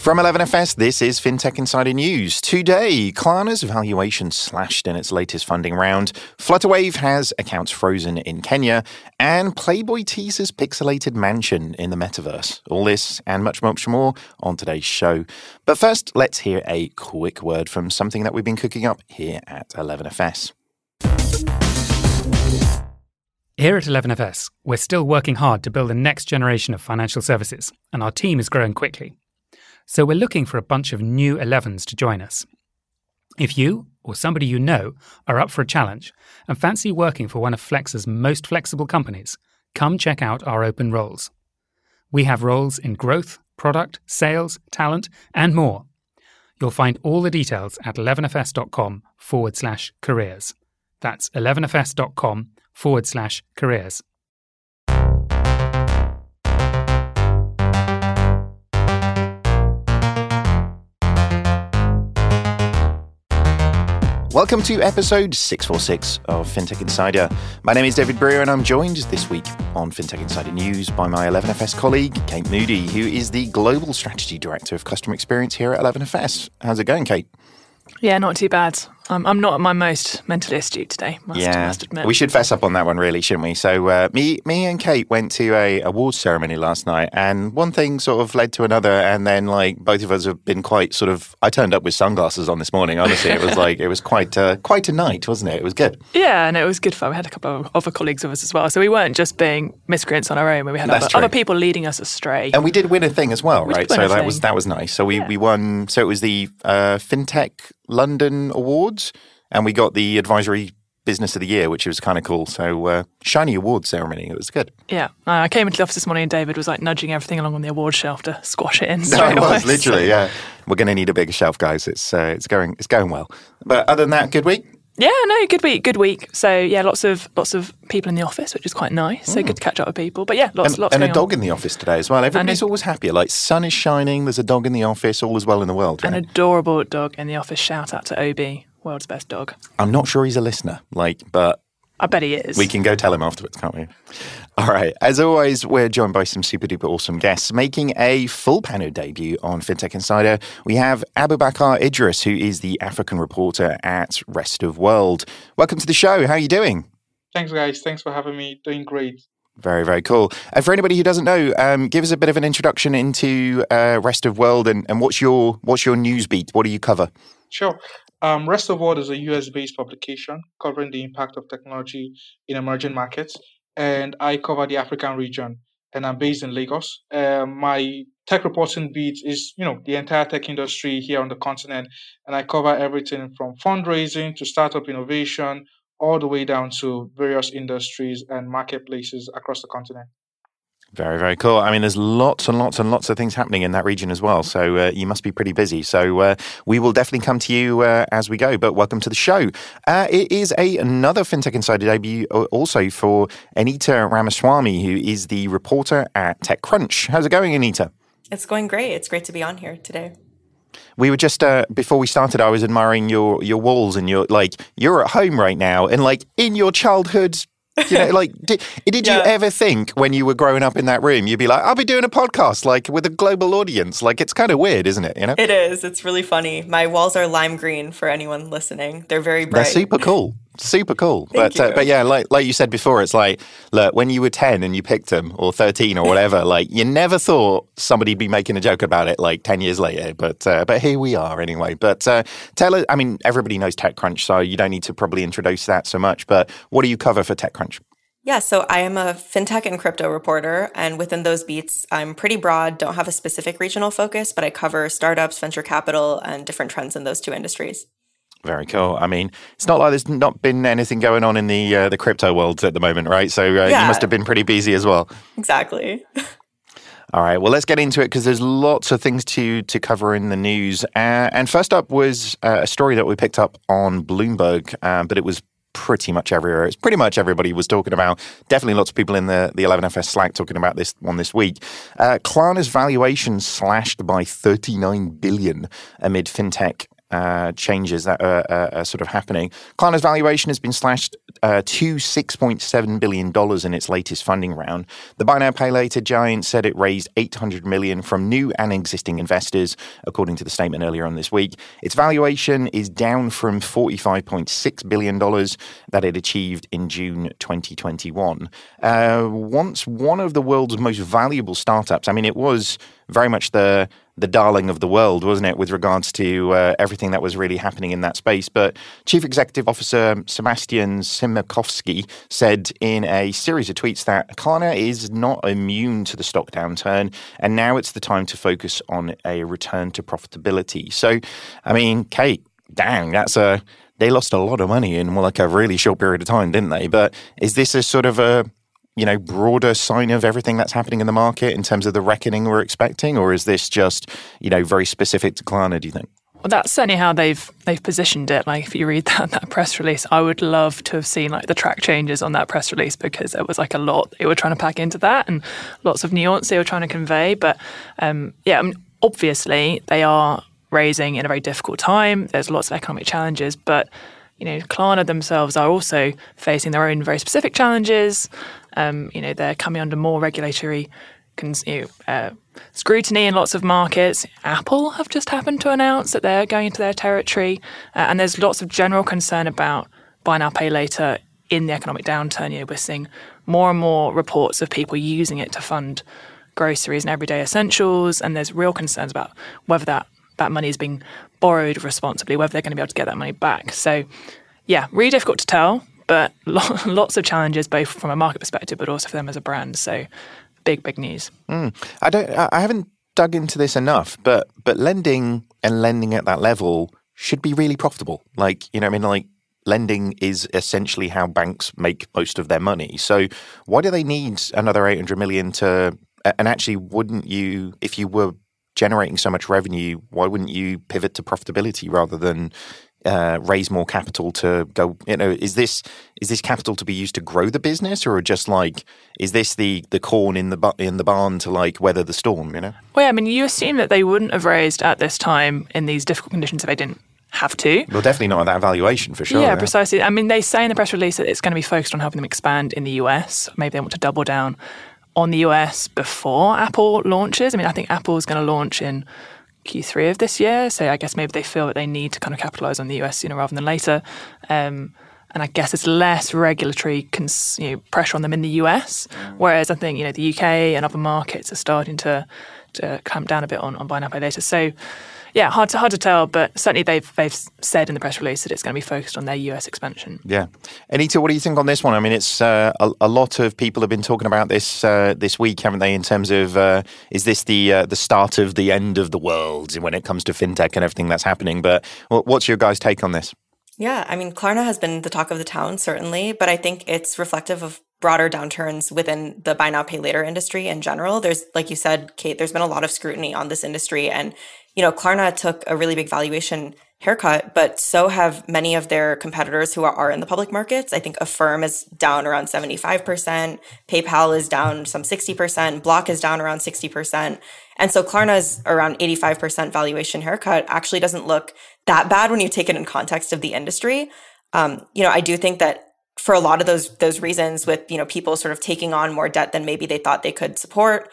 From 11FS, this is FinTech Insider News. Today, Klarna's valuation slashed in its latest funding round, Flutterwave has accounts frozen in Kenya, and Playboy teases pixelated mansion in the metaverse. All this and much, much more on today's show. But first, let's hear a quick word from something that we've been cooking up here at 11FS. Here at 11FS, we're still working hard to build the next generation of financial services, and our team is growing quickly. So we're looking for a bunch of new 11s to join us. If you or somebody you know are up for a challenge and fancy working for one of Flexa's most flexible companies, come check out our open roles. We have roles in growth, product, sales, talent, and more. You'll find all the details at 11fs.com forward slash careers. That's 11fs.com forward slash careers. Welcome to episode 646 of FinTech Insider. My name is David Brear, and I'm joined this week on FinTech Insider News by my 11FS colleague, Kate Moody, who is the Global Strategy Director of Customer Experience here at 11FS. How's it going, Kate? Yeah, not too bad. I'm, I'm not at my most mentally astute today. Must, yeah, must admit. we should fess up on that one, really, shouldn't we? So, uh, me, me and Kate went to a awards ceremony last night, and one thing sort of led to another, and then like both of us have been quite sort of. I turned up with sunglasses on this morning. Honestly, it was like it was quite uh, quite a night, wasn't it? It was good. Yeah, and it was good fun. We had a couple of other colleagues with us as well, so we weren't just being miscreants on our own. We had other, other people leading us astray. And we did win a thing as well, We right? So that thing. was that was nice. So we, Yeah. we won. So it was the uh, FinTech London Awards, and we got the Advisory Business of the Year, which was kind of cool. So uh, shiny award ceremony. It was good. yeah, uh, I came into the office this morning and David was like nudging everything along on the award shelf to squash it in. No, it was literally. Yeah, we're going to need a bigger shelf, guys. It's uh, it's going it's going well. But other than that, good week. Yeah, no, good week, good week. So yeah, lots of lots of people in the office, which is quite nice. So good to catch up with people. But yeah, lots And, lots and a dog on. in the office today as well. Everybody's always happier. Like sun is shining. There's a dog in the office. All is well in the world. An adorable dog in the office. Shout out to OB, world's best dog. I'm not sure he's a listener. Like, but I bet he is. We can go tell him afterwards, can't we? All right. As always, we're joined by some super duper awesome guests making a full panel debut on FinTech Insider. We have Abubakar Idris, who is the African reporter at Rest of World. Welcome to the show. How are you doing? Thanks, guys. Thanks for having me. Doing great. Very, very cool. And for anybody who doesn't know, um, give us a bit of an introduction into uh, Rest of World and, and what's your what's your news beat? What do you cover? Sure. Um, Rest of World is a US-based publication covering the impact of technology in emerging markets, and I cover the African region. And I'm based in Lagos. Um, my tech reporting beat is, you know, the entire tech industry here on the continent, and I cover everything from fundraising to startup innovation, all the way down to various industries and marketplaces across the continent. Very, very cool. I mean, there's lots and lots and lots of things happening in that region as well. So uh, you must be pretty busy. So uh, we will definitely come to you uh, as we go. But welcome to the show. Uh, it is a another FinTech Insider debut uh, also for Anita Ramaswamy, who is the reporter at TechCrunch. How's it going, Anita? It's going great. It's great to be on here today. We were just uh, before we started. I was admiring your your walls and your like. You're at home right now, and like in your childhood. You know, like, did, did you ever think when you were growing up in that room, you'd be like, I'll be doing a podcast, like with a global audience? Like, it's kind of weird, isn't it? You know, It is. It's really funny. My walls are lime green for anyone listening. They're very bright. they're super cool, super cool. Thank but uh, but yeah, like like you said before, it's like, look, when you were ten and you picked them, or thirteen, or whatever, like you never thought somebody'd be making a joke about it, like ten years later. But uh, but here we are anyway. But uh, tell us, I mean, everybody knows TechCrunch, so you don't need to probably introduce that so much. But what do you cover for TechCrunch? Yeah, so I am a fintech and crypto reporter, and within those beats, I'm pretty broad, don't have a specific regional focus, but I cover startups, venture capital, and different trends in those two industries. Very cool. I mean, it's not like there's not been anything going on in the uh, the crypto world at the moment, right? So uh, you must have been pretty busy as well. Exactly. All right. Well, let's get into it because there's lots of things to to cover in the news. Uh, and first up was uh, a story that we picked up on Bloomberg, um, but it was pretty much everywhere. It's pretty much everybody was talking about. Definitely lots of people in the, the 11FS Slack talking about this one this week. Uh, Klarna's valuation slashed by 39 billion amid fintech uh, changes that are, are, sort of happening. Klarna's valuation has been slashed uh, to $6.7 billion in its latest funding round. The buy now, pay later giant said it raised 800 million from new and existing investors, according to the statement earlier on this week. Its valuation is down from $45.6 billion that it achieved in June 2021. Uh, once one of the world's most valuable startups, I mean, it was very much the the darling of the world, wasn't it, with regards to uh, everything that was really happening in that space. But Chief Executive Officer Sebastian Siemiatkowski said in a series of tweets that Klarna is not immune to the stock downturn, and now it's the time to focus on a return to profitability. So, I mean, Kate, dang, that's a they lost a lot of money in like a really short period of time, didn't they? But is this a sort of a you know, broader sign of everything that's happening in the market in terms of the reckoning we're expecting, or is this just, you know, very specific to Klarna? Do you think? Well, that's certainly how they've they've positioned it. Like if you read that that press release, I would love to have seen like the track changes on that press release because it was like a lot they were trying to pack into that and lots of nuance they were trying to convey. But um, yeah, I mean, obviously they are raising in a very difficult time. There's lots of economic challenges, but you know, Klarna themselves are also facing their own very specific challenges. Um, you know, they're coming under more regulatory know, uh, scrutiny in lots of markets. Apple have just happened to announce that they're going into their territory, uh, and there's lots of general concern about buy now, pay later in the economic downturn. You know, we're seeing more and more reports of people using it to fund groceries and everyday essentials, and there's real concerns about whether that that money is being borrowed responsibly, whether they're going to be able to get that money back. So, yeah, really difficult to tell but lots of challenges both from a market perspective, but also for them as a brand. So big, big news. Mm. I don't. I haven't dug into this enough, but but lending and lending at that level should be really profitable. Like you know, I mean, like lending is essentially how banks make most of their money. So why do they need another eight hundred million to? And actually, wouldn't you, if you were generating so much revenue, why wouldn't you pivot to profitability rather than uh, raise more capital to go? You know, is this is this capital to be used to grow the business, or just like is this the the corn in the in the barn to like weather the storm? You know. Well, yeah, I mean, you assume that they wouldn't have raised at this time in these difficult conditions if they didn't have to. Well, definitely not at that valuation for sure. Yeah, yeah, precisely. I mean, they say in the press release that it's going to be focused on helping them expand in the US. Maybe they want to double down on the US before Apple launches. I mean, I think Apple is going to launch in Q3 of this year. So I guess maybe they feel that they need to kind of capitalize on the US sooner rather than later. Um, and I guess it's less regulatory cons- you know, pressure on them in the US. Whereas I think you know the UK and other markets are starting to to clamp down a bit on, on buy now pay later. So yeah, hard to hard to tell, but certainly they've they've said in the press release that it's going to be focused on their US expansion. Yeah, Anita, what do you think on this one? I mean, it's uh, a, a, lot of people have been talking about this uh, this week, haven't they? In terms of uh, is this the uh, the start of the end of the world when it comes to fintech and everything that's happening? But what's your guys' take on this? Yeah, I mean, Klarna has been the talk of the town, certainly, but I think it's reflective of broader downturns within the buy now, pay later industry in general. There's, like you said, Kate, there's been a lot of scrutiny on this industry. And you know, Klarna took a really big valuation haircut, but so have many of their competitors who are, in the public markets. I think Affirm is down around 75%, PayPal is down some 60%, Block is down around 60%. And so Klarna's around 85% valuation haircut actually doesn't look that bad when you take it in context of the industry. Um, you know, I do think that for a lot of those those reasons with you know people sort of taking on more debt than maybe they thought they could support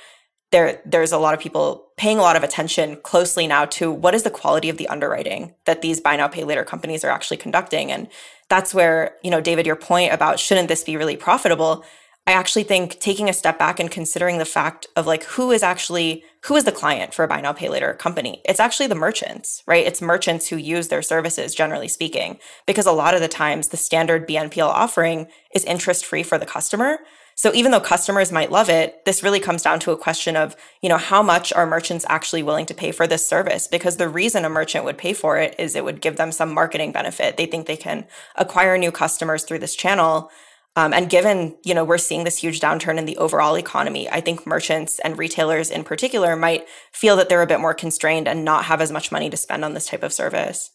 there there's a lot of people paying a lot of attention closely now to what is the quality of the underwriting that these buy now pay later companies are actually conducting. And that's where you know david your point about shouldn't this be really profitable? I actually think taking a step back and considering the fact of like who is actually who is the client for a buy now pay later company? It's actually the merchants right? It's merchants who use their services generally speaking because a lot of the times the standard bnpl offering is interest free for the customer so even though customers might love it, this really comes down to a question of, you know, how much are merchants actually willing to pay for this service? Because the reason a merchant would pay for it is it would give them some marketing benefit. They think they can acquire new customers through this channel. Um, and given, you know, we're seeing this huge downturn in the overall economy, I think merchants and retailers in particular might feel that they're a bit more constrained and not have as much money to spend on this type of service.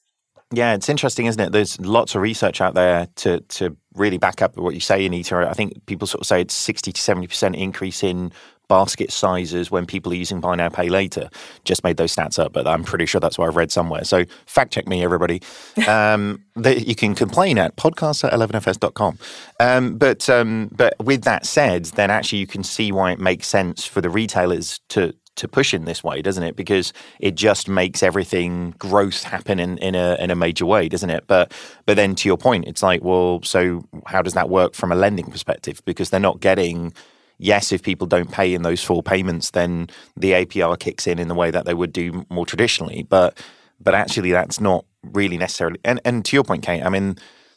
Yeah, it's interesting, isn't it? There's lots of research out there to to really back up what you say, Anita. I think people sort of say it's sixty to seventy percent increase in basket sizes when people are using buy now, pay later. Just made those stats up, but I'm pretty sure that's what I've read somewhere. So fact check me, everybody. Um, you can complain at podcast at 11fs.com. Um, but, um, but with that said, then actually you can see why it makes sense for the retailers to to push in this way, doesn't it? Because it just makes everything growth happen in, in a in a major way, doesn't it? But but then to your point, it's like, well, so how does that work from a lending perspective? Because they're not getting yes, if people don't pay in those full payments, then the APR kicks in in the way that they would do more traditionally. But but actually, that's not really necessarily. And and to your point, Kate, I mean,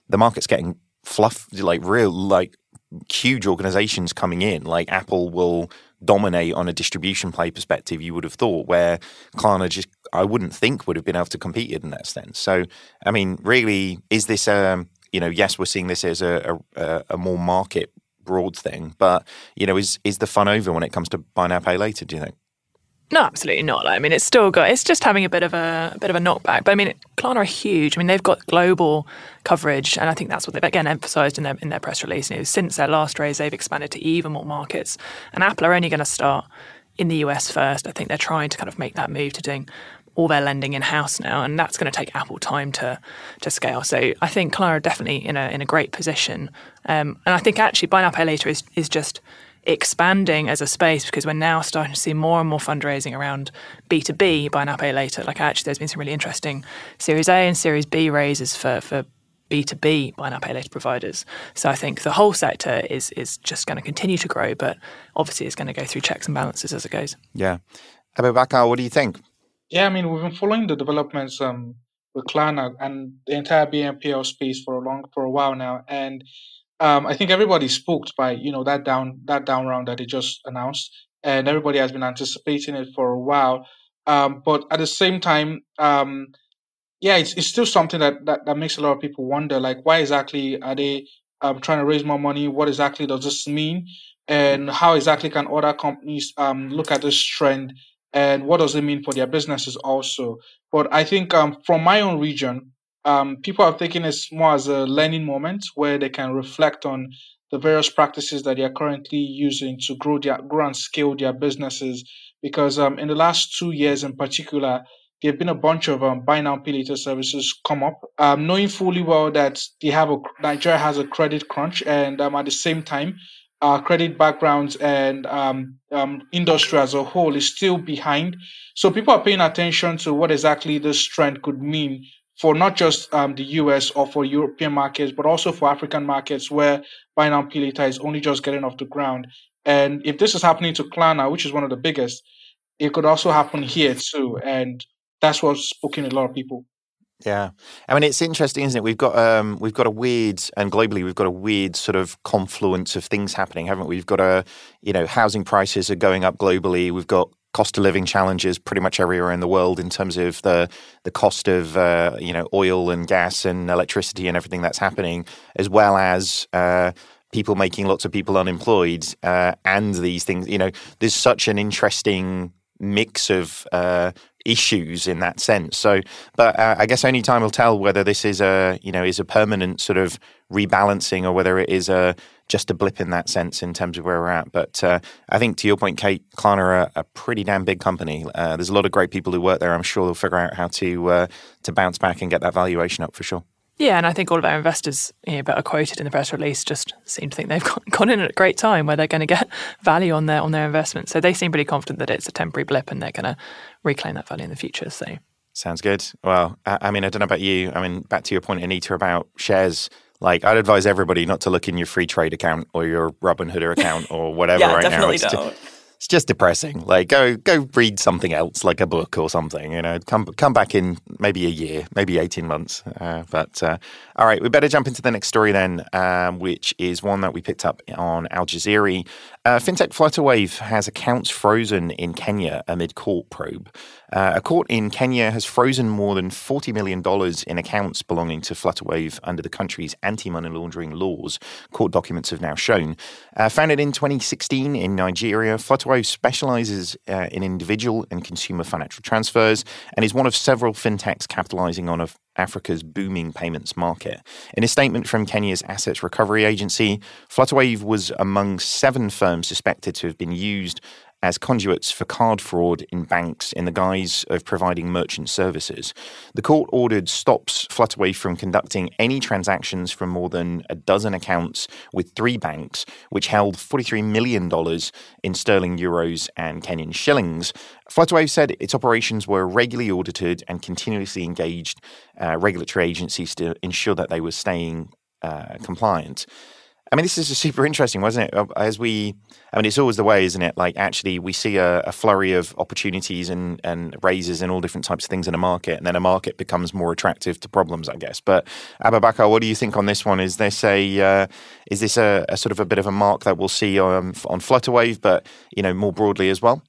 the market's getting fluff, like real, like huge organizations coming in. Like Apple will dominate on a distribution play perspective, you would have thought, where Klarna just, I wouldn't think would have been able to compete in that sense. So, I mean, really, is this um, you know, yes, we're seeing this as a, a, a more market broad thing, but, you know, is, is the fun over when it comes to buy now, pay later, do you think? No, absolutely not. I mean, it's still got. It's just having a bit of a, a bit of a knockback. But I mean, Klarna are huge. I mean, they've got global coverage, and I think that's what they've again emphasised in their in their press release. You know, since their last raise, they've expanded to even more markets. And Apple are only going to start in the US first. I think they're trying to kind of make that move to doing all their lending in house now, and that's going to take Apple time to to scale. So I think are definitely in a in a great position. Um, and I think actually buy now pay later is is just expanding as a space because we're now starting to see more and more fundraising around B2B, buy now, pay later. Like actually, there's been some really interesting Series A and Series B raises for, for B2B buy now, pay later providers. So I think the whole sector is, is just going to continue to grow, but obviously it's going to go through checks and balances as it goes. Yeah. Abubakar, what do you think? Yeah, I mean, we've been following the developments um, with Klarna and the entire BNPL space for a long, for a while now. And um, I think everybody's spooked by you know that down that down round that they just announced, and everybody has been anticipating it for a while. Um, but at the same time, um, yeah, it's it's still something that, that that makes a lot of people wonder, like why exactly are they um, trying to raise more money? What exactly does this mean? And how exactly can other companies um, look at this trend? And what does it mean for their businesses also? But I think um, from my own region, um, people are taking it more as a learning moment where they can reflect on the various practices that they are currently using to grow their grow and scale their businesses. Because um, in the last two years, in particular, there have been a bunch of um, buy now pay later services come up, um, knowing fully well that they have a Nigeria has a credit crunch, and um, at the same time, our credit backgrounds and um, um, industry as a whole is still behind. So people are paying attention to what exactly this trend could mean for not just um, the US or for European markets, but also for African markets where buy now pay later is only just getting off the ground. And if this is happening to Klarna, which is one of the biggest, it could also happen here too. And that's what's spooking a lot of people. Yeah, I mean it's interesting, isn't it? We've got um, we've got a weird, and globally we've got a weird sort of confluence of things happening, haven't we? We've got a, you know, housing prices are going up globally. We've got cost of living challenges pretty much everywhere in the world in terms of the the cost of uh, you know oil and gas and electricity and everything that's happening, as well as uh, people making lots of people unemployed uh, and these things. You know, there's such an interesting mix of uh, issues in that sense. So, but uh, I guess only time will tell whether this is a you know is a permanent sort of rebalancing or whether it is a just a blip in that sense in terms of where we're at. But uh, I think to your point, Kate, Klarna are a, pretty damn big company. Uh, there's a lot of great people who work there. I'm sure they'll figure out how to uh, to bounce back and get that valuation up for sure. Yeah, and I think all of our investors, you know, that are quoted in the press release, just seem to think they've gone in at a great time where they're going to get value on their on their investment. So they seem pretty confident that it's a temporary blip and they're going to reclaim that value in the future. So sounds good. Well, I, I mean, I don't know about you. I mean, back to your point, Anita, about shares like I'd advise everybody not to look in your Freetrade account or your Robinhood account or whatever yeah, right definitely now. Don't. it's just depressing. Like go go read something else, like a book or something. You know, come come back in maybe a year, maybe eighteen months. Uh, but uh, all right, we better jump into the next story then, um, which is one that we picked up on Al Jazeera. Uh, fintech Flutterwave has accounts frozen in Kenya amid court probe. Uh, a court in Kenya has frozen more than $40 million in accounts belonging to Flutterwave under the country's anti money laundering laws, court documents have now shown. Uh, founded in 2016 in Nigeria, Flutterwave specializes uh, in individual and consumer financial transfers and is one of several fintechs capitalizing on a Africa's booming payments market. In a statement from Kenya's Assets Recovery Agency, Flutterwave was among seven firms suspected to have been used as conduits for card fraud in banks in the guise of providing merchant services. The court ordered stops Flutterwave from conducting any transactions from more than a dozen accounts with three banks, which held $43 million in sterling, euros, and Kenyan shillings. Flutterwave said its operations were regularly audited and continuously engaged uh, regulatory agencies to ensure that they were staying uh, compliant. I mean, this is super interesting, wasn't it? As we, I mean, it's always the way, isn't it? Like, actually, we see a, a, flurry of opportunities and, and raises and all different types of things in a market, and then a market becomes more attractive to problems, I guess. But Abubakar, what do you think on this one? Is this a, uh, is this a, a, sort of a bit of a mark that we'll see on, on Flutterwave, but you know, more broadly as well?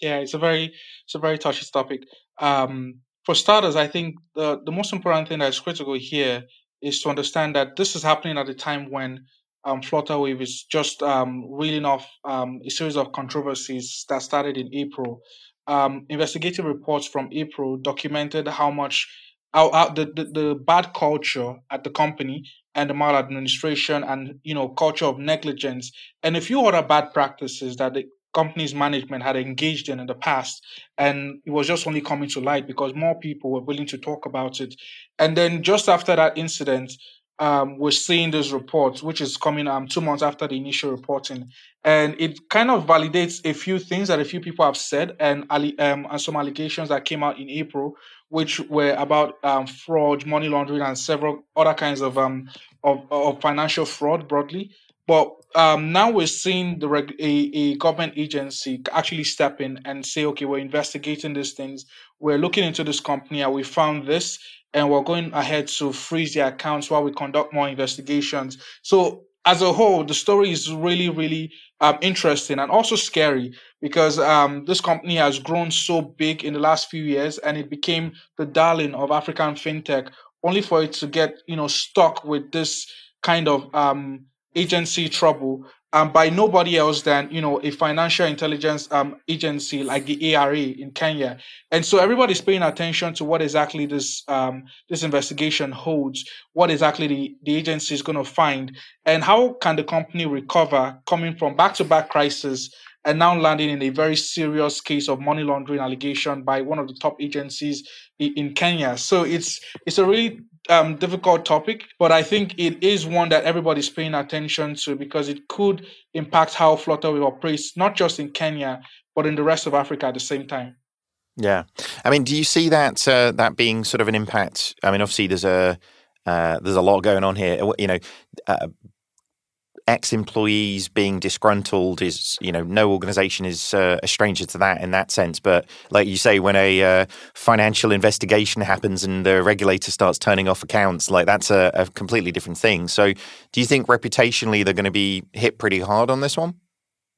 Yeah, it's a very, it's a very touchy topic. Um, for starters, I think the the most important thing that is critical here is to understand that this is happening at a time when um, Flutterwave is just um, reeling off um, a series of controversies that started in April. Um, investigative reports from April documented how much how, how the, the, the bad culture at the company and the maladministration and you know culture of negligence and a few other bad practices that the company's management had engaged in in the past and it was just only coming to light because more people were willing to talk about it and then just after that incident um, we're seeing those reports, which is coming um, two months after the initial reporting. And it kind of validates a few things that a few people have said and, um, and some allegations that came out in April, which were about um, fraud, money laundering, and several other kinds of, um, of, of financial fraud broadly. But um, now we're seeing the reg- a, a government agency actually step in and say, okay, we're investigating these things. We're looking into this company and we found this and we're going ahead to freeze the accounts while we conduct more investigations. So as a whole, the story is really, really um, interesting and also scary because um, this company has grown so big in the last few years and it became the darling of African fintech, only for it to get you know stuck with this kind of um, agency trouble um, by nobody else than you know a financial intelligence um, agency like the ARA in Kenya. And so everybody's paying attention to what exactly this um, this investigation holds, what exactly the, the agency is going to find, and how can the company recover coming from back-to-back crisis and now landing in a very serious case of money laundering allegation by one of the top agencies in Kenya. So it's it's a really um, difficult topic, but I think it is one that everybody's paying attention to because it could impact how Flutterwave operates, not just in Kenya, but in the rest of Africa at the same time. Yeah, I mean, do you see that uh, that being sort of an impact? I mean, obviously, there's a uh, there's a lot going on here. You know, uh, ex-employees being disgruntled is you know no organization is uh, a stranger to that in that sense. But like you say when a uh, financial investigation happens and the regulator starts turning off accounts like that's a, a completely different thing. So do you think reputationally they're going to be hit pretty hard on this one?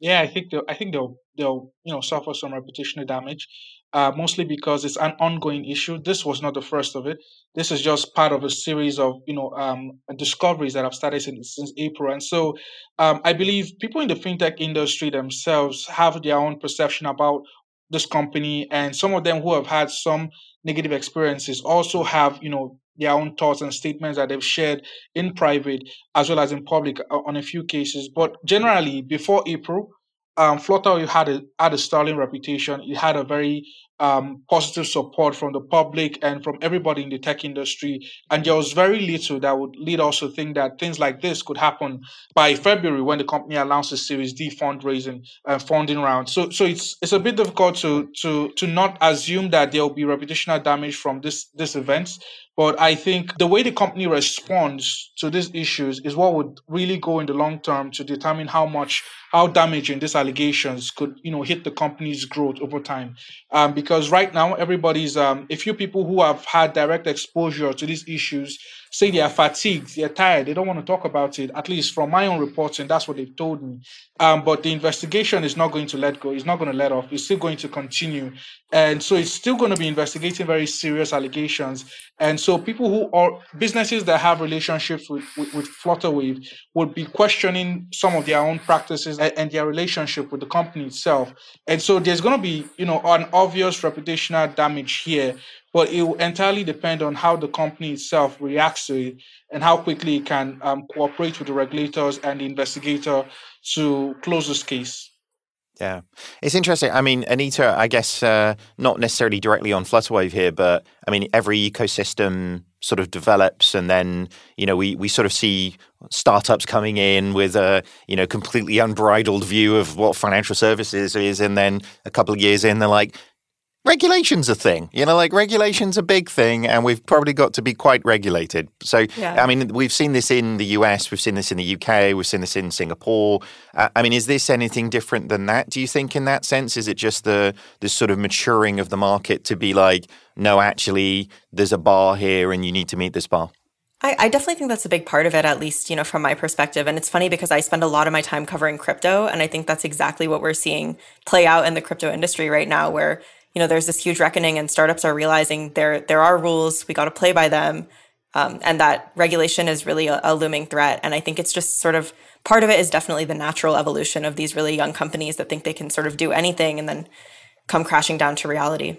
Yeah i think they'll, i think they'll they'll you know suffer some reputational damage uh, mostly because it's an ongoing issue. This was not the first of it. This is just part of a series of you know um, discoveries that I've started since, since April, and so um, I believe people in the fintech industry themselves have their own perception about this company, and some of them who have had some negative experiences also have you know their own thoughts and statements that they've shared in private as well as in public uh, on a few cases. But generally, before April, um, Flutter had a had a sterling reputation. It had a very um, positive support from the public and from everybody in the tech industry. And there was very little that would lead us to think that things like this could happen by February when the company announces Series D fundraising and funding round. So, so it's it's a bit difficult to to to not assume that there will be reputational damage from this this event. But I think the way the company responds to these issues is what would really go in the long term to determine how much how damaging these allegations could you know hit the company's growth over time. Um, because right now everybody's um, a few people who have had direct exposure to these issues say they are fatigued, they're tired, they don't want to talk about it. At least from my own reporting, that's what they've told me. Um, but the investigation is not going to let go. It's not going to let off. It's still going to continue, and so it's still going to be investigating very serious allegations. And so people who are businesses that have relationships with, with, with Flutterwave would be questioning some of their own practices and, and their relationship with the company itself. And so there's going to be, you know, an obvious reputational damage here but it will entirely depend on how the company itself reacts to it and how quickly it can um, cooperate with the regulators and the investigator to close this case. Yeah, it's interesting. I mean, Anita, I guess uh, not necessarily directly on Flutterwave here, but I mean, every ecosystem sort of develops, and then you know we we sort of see startups coming in with a you know completely unbridled view of what financial services is, and then a couple of years in, they're like, regulation's a thing. You know, like regulation's a big thing, and we've probably got to be quite regulated. So, yeah. I mean, we've seen this in the US, we've seen this in the UK, we've seen this in Singapore. Uh, I mean, is this anything different than that? Do you think, in that sense, is it just the the sort of maturing of the market to be like, no, actually, there's a bar here, and you need to meet this bar? I, I, definitely think that's a big part of it, at least, you know, from my perspective. And it's funny because I spend a lot of my time covering crypto. And I think that's exactly what we're seeing play out in the crypto industry right now, where you know, there's this huge reckoning and startups are realizing there, there are rules, we got to play by them. Um, and that regulation is really a, a looming threat. And I think it's just sort of part of it is definitely the natural evolution of these really young companies that think they can sort of do anything and then come crashing down to reality.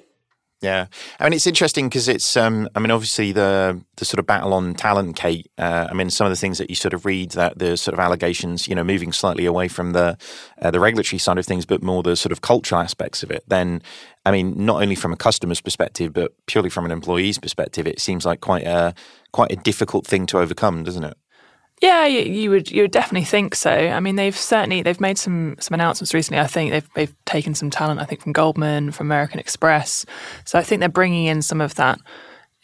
Yeah, I mean it's interesting because it's. Um, I mean, obviously the the sort of battle on talent, Kate. Uh, I mean, some of the things that you sort of read that the sort of allegations, you know, moving slightly away from the uh, the regulatory side of things, but more the sort of cultural aspects of it. Then, I mean, not only from a customer's perspective, but purely from an employee's perspective, it seems like quite a quite a difficult thing to overcome, doesn't it? Yeah, you, you, would you would definitely think so. I mean, they've certainly they've made some some announcements recently. I think they've they've taken some talent. I think from Goldman, from American Express. So I think they're bringing in some of that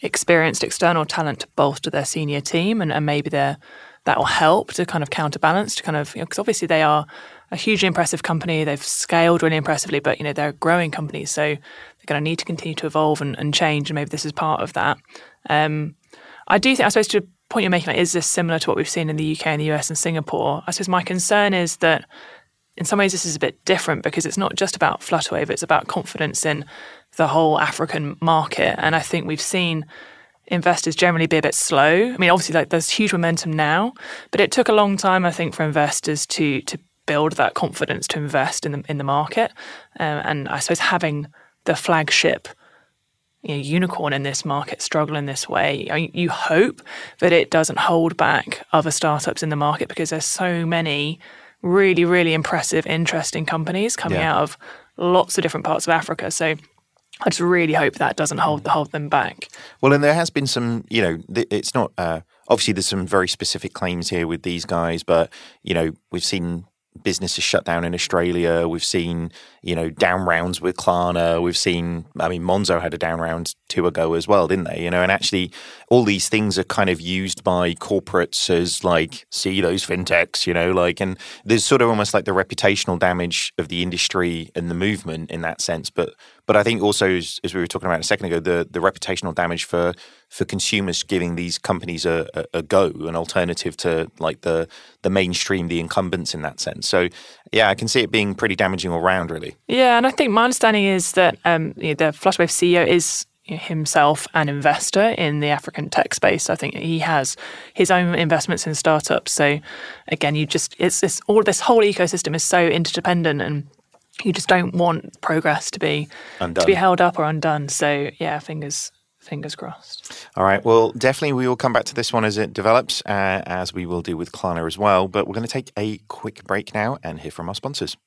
experienced external talent to bolster their senior team, and, and maybe that will help to kind of counterbalance to kind of because you know, obviously they are a hugely impressive company. They've scaled really impressively, but you know they're a growing company, so they're going to need to continue to evolve and, and change. And maybe this is part of that. Um, I do think I suppose to point you're making, like, is this similar to what we've seen in the UK and the US and Singapore? I suppose my concern is that in some ways this is a bit different because it's not just about Flutterwave, it's about confidence in the whole African market. And I think we've seen investors generally be a bit slow. I mean, obviously, like there's huge momentum now, but it took a long time, I think, for investors to to build that confidence to invest in the in the market. Um, and I suppose having the flagship you know, unicorn in this market struggle in this way. I you hope that it doesn't hold back other startups in the market because there's so many really, really impressive, interesting companies coming yeah. out of lots of different parts of Africa. So I just really hope that doesn't hold hold them back. Well, and there has been some, you know, it's not. Uh, obviously, there's some very specific claims here with these guys, but you know, we've seen businesses shut down in Australia. We've seen, you know, down rounds with Klarna. We've seen, I mean, Monzo had a down round two ago as well, didn't they? You know, and actually, all these things are kind of used by corporates as like, see those fintechs, you know, like, and there's sort of almost like the reputational damage of the industry and the movement in that sense. But, but I think also, as, as we were talking about a second ago, the the reputational damage for for consumers giving these companies a, a, a, go, an alternative to like the the mainstream, the incumbents in that sense. So yeah, I can see it being pretty damaging all round, really. Yeah, and I think my understanding is that um, you know, the Flutterwave CEO is himself an investor in the African tech space. I think he has his own investments in startups. So again, you just it's, it's all this whole ecosystem is so interdependent and you just don't want progress to be undone. to be held up or undone. So yeah, fingers fingers crossed. All right. Well, definitely we will come back to this one as it develops, uh, as we will do with Klarna as well. But we're going to take a quick break now and hear from our sponsors.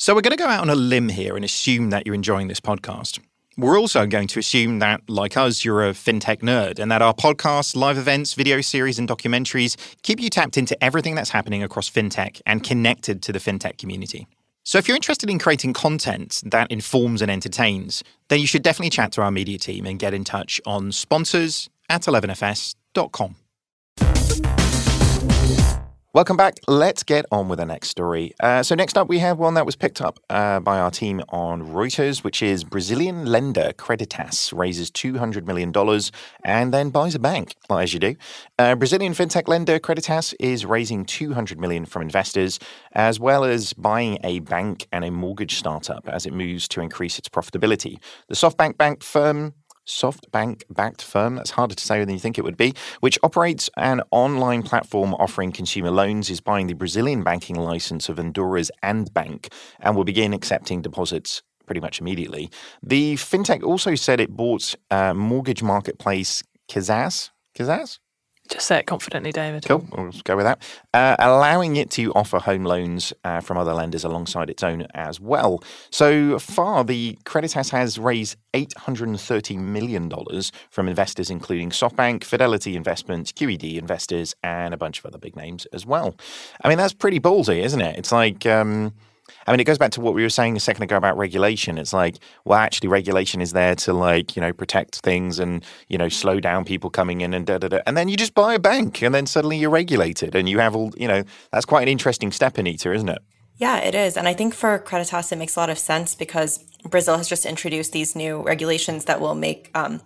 So we're going to go out on a limb here and assume that you're enjoying this podcast. We're also going to assume that, like us, you're a fintech nerd and that our podcasts, live events, video series, and documentaries keep you tapped into everything that's happening across fintech and connected to the fintech community. So, if you're interested in creating content that informs and entertains, then you should definitely chat to our media team and get in touch on sponsors at 11fs.com. Welcome back. Let's get on with the next story. Uh, so, next up, we have one that was picked up uh, by our team on Reuters, which is Brazilian lender Creditas raises $200 million and then buys a bank, well, as you do. Uh, Brazilian fintech lender Creditas is raising $200 million from investors, as well as buying a bank and a mortgage startup as it moves to increase its profitability. The SoftBank bank firm SoftBank backed firm, that's harder to say than you think it would be, which operates an online platform offering consumer loans, is buying the Brazilian banking license of Honduras and Bank and will begin accepting deposits pretty much immediately. The fintech also said it bought uh, mortgage marketplace Kazaz. Kazaz? Just say it confidently, David. Cool. We'll go with that. Uh, allowing it to offer home loans uh, from other lenders alongside its own as well. So far, the Creditas has raised $830 million from investors, including SoftBank, Fidelity Investments, QED investors, and a bunch of other big names as well. I mean, that's pretty ballsy, isn't it? It's like. Um, I mean, it goes back to what we were saying a second ago about regulation. It's like, well, actually, regulation is there to like, you know, protect things and, you know, slow down people coming in and da da da. And then you just buy a bank and then suddenly you're regulated and you have all, you know, that's quite an interesting step, Anita, isn't it? Yeah, it is. And I think for Creditas, it makes a lot of sense because Brazil has just introduced these new regulations that will make um,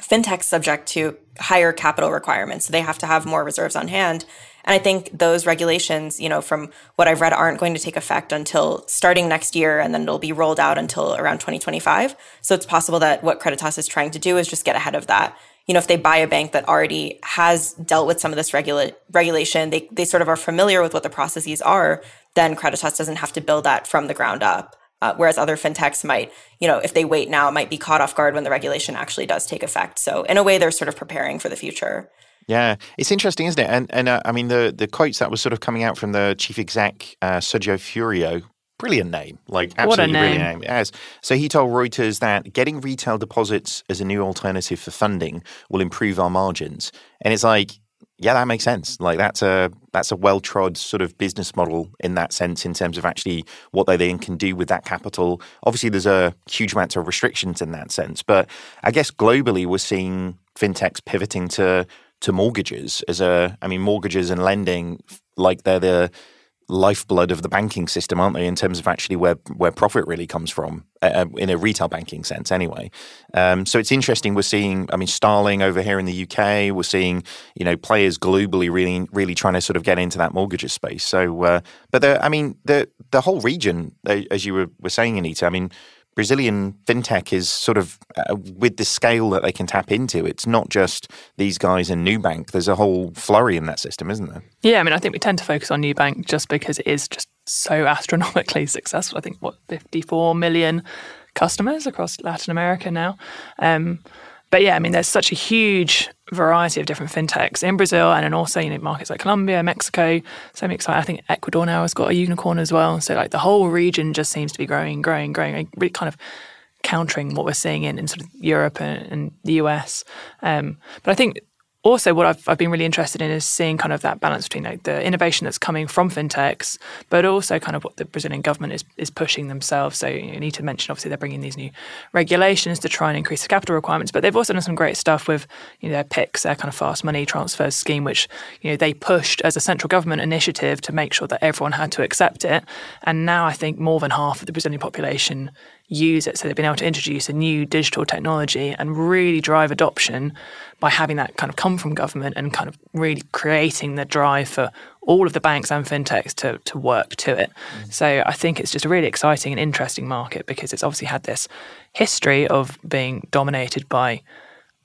fintech subject to higher capital requirements. So they have to have more reserves on hand. And I think those regulations, you know, from what I've read, aren't going to take effect until starting next year, and then it'll be rolled out until around 2025. So it's possible that what Creditas is trying to do is just get ahead of that. You know, if they buy a bank that already has dealt with some of this regula- regulation, they, they sort of are familiar with what the processes are, then Creditas doesn't have to build that from the ground up. Uh, whereas other fintechs might, you know, if they wait now, it might be caught off guard when the regulation actually does take effect. So in a way, they're sort of preparing for the future. Yeah, it's interesting, isn't it? And and uh, I mean the the quotes that was sort of coming out from the chief exec uh, Sergio Furio. Brilliant name, like absolutely name. brilliant name. Yes. So he told Reuters that getting retail deposits as a new alternative for funding will improve our margins. And it's like, yeah, that makes sense. Like that's a that's a well trod sort of business model in that sense, in terms of actually what they then can do with that capital. Obviously, there's a huge amount of restrictions in that sense, but I guess globally we're seeing fintechs pivoting to to mortgages as a I mean mortgages and lending like they're the lifeblood of the banking system aren't they in terms of actually where where profit really comes from uh, uh in a retail banking sense anyway. Um, so it's interesting we're seeing I mean Starling over here in the UK we're seeing you know players globally really really trying to sort of get into that mortgages space. So uh, but the I mean the the whole region as you were, were saying Anita I mean Brazilian fintech is sort of uh, with the scale that they can tap into. It's not just these guys in Nubank. There's a whole flurry in that system, isn't there? Yeah, I mean, I think we tend to focus on Nubank just because it is just so astronomically successful. I think what 54 million customers across Latin America now. Um, but yeah, I mean, there's such a huge variety of different fintechs in Brazil and then also you know markets like Colombia, Mexico. So I'm excited. I think Ecuador now has got a unicorn as well. So like the whole region just seems to be growing, growing, growing. Really kind of countering what we're seeing in, in sort of Europe and, and the US. Um, but I think also what I've, I've been really interested in is seeing kind of that balance between like, the innovation that's coming from fintechs, but also kind of what the Brazilian government is, is pushing themselves. So you need to mention, obviously, they're bringing these new regulations to try and increase the capital requirements, but they've also done some great stuff with you know, their PIX, their kind of fast money transfer scheme, which you know they pushed as a central government initiative to make sure that everyone had to accept it. And now I think more than half of the Brazilian population use it. So they've been able to introduce a new digital technology and really drive adoption by having that kind of come from government and kind of really creating the drive for all of the banks and fintechs to, to work to it. Mm. So I think it's just a really exciting and interesting market because it's obviously had this history of being dominated by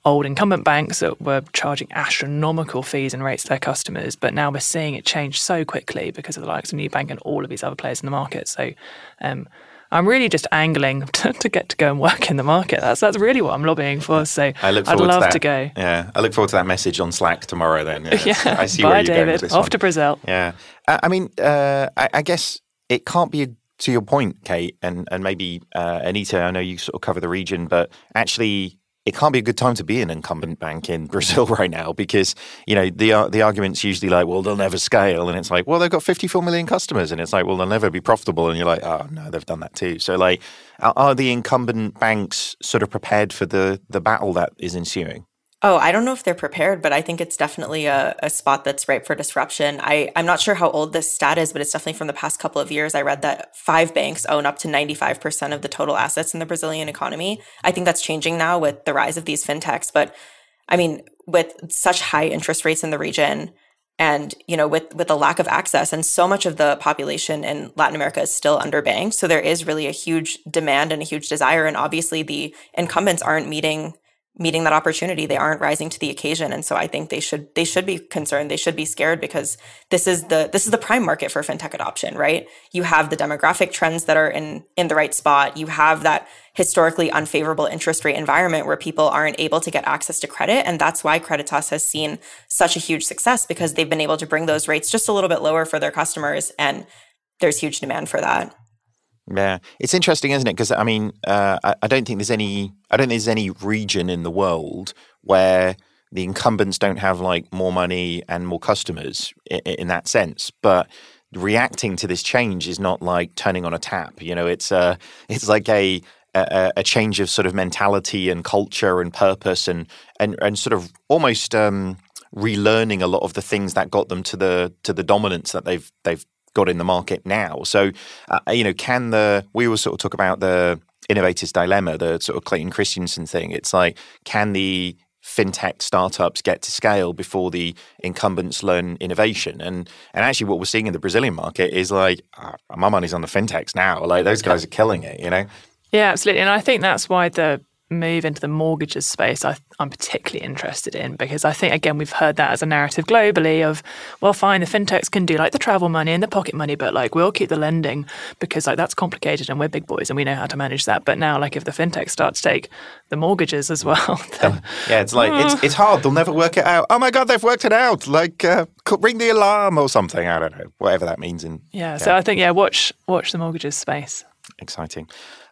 old incumbent banks that were charging astronomical fees and rates to their customers. But now we're seeing it change so quickly because of the likes of Nubank and all of these other players in the market. So um, I'm really just angling to, to, get to go and work in the market. That's that's really what I'm lobbying for. So I look I'd love to, to, go. Yeah, I look forward to that message on Slack tomorrow. Then yeah, yeah. I see Bye, where you're David. going with Off one. to Brazil. Yeah, I mean, uh, I, I, guess it can't be a, to your point, Kate, and and maybe uh, Anita. I know you sort of cover the region, but actually it can't be a good time to be an incumbent bank in Brazil right now because you know the uh, the argument's usually like, well, they'll never scale, and it's like, well, they've got 54 million customers, and it's like, well, they'll never be profitable, and you're like, oh no, they've done that too. So like, are, are the incumbent banks sort of prepared for the the battle that is ensuing? Oh, I don't know if they're prepared, but I think it's definitely a, a spot that's ripe for disruption. I, I'm not sure how old this stat is, but it's definitely from the past couple of years. I read that five banks own up to 95% of the total assets in the Brazilian economy. I think that's changing now with the rise of these fintechs. But I mean, with such high interest rates in the region, and you know with with a lack of access and so much of the population in latin america is still underbanked so there is really a huge demand and a huge desire and obviously the incumbents aren't meeting meeting that opportunity. They aren't rising to the occasion. And so i think they should they should be concerned. They should be scared because this is the this is the prime market for fintech adoption right? You have the demographic trends that are in in the right spot. You have that historically unfavorable interest rate environment where people aren't able to get access to credit. And that's why creditas has seen such a huge success because they've been able to bring those rates just a little bit lower for their customers and there's huge demand for that yeah, it's interesting, isn't it? Because I mean, uh, I, I, don't think there's any. I don't think there's any region in the world where the incumbents don't have like more money and more customers in, in that sense. But reacting to this change is not like turning on a tap. You know, it's uh, it's like a a, a, change of sort of mentality and culture and purpose and and and sort of almost um, relearning a lot of the things that got them to the to the dominance that they've they've got in the market now. So, uh, you know, can the we always sort of talk about the innovator's dilemma, the sort of Clayton Christensen thing. It's like, can the fintech startups get to scale before the incumbents learn innovation? And and actually, what we're seeing in the Brazilian market is like, uh, my money's on the fintechs now. Like those guys are killing it. You know. Yeah, absolutely. And I think that's why the move into the mortgages space I, am particularly interested in because I think again we've heard that as a narrative globally of well fine the fintechs can do like the travel money and the pocket money but like we'll keep the lending because like that's complicated and we're big boys and we know how to manage that. But now like if the fintechs start to take the mortgages as well then, yeah it's like it's, it's hard. They'll never work it out. Oh my god they've worked it out. Like uh, ring the alarm or something. I don't know. Whatever that means in yeah, yeah. so I think yeah watch watch the mortgages space. Exciting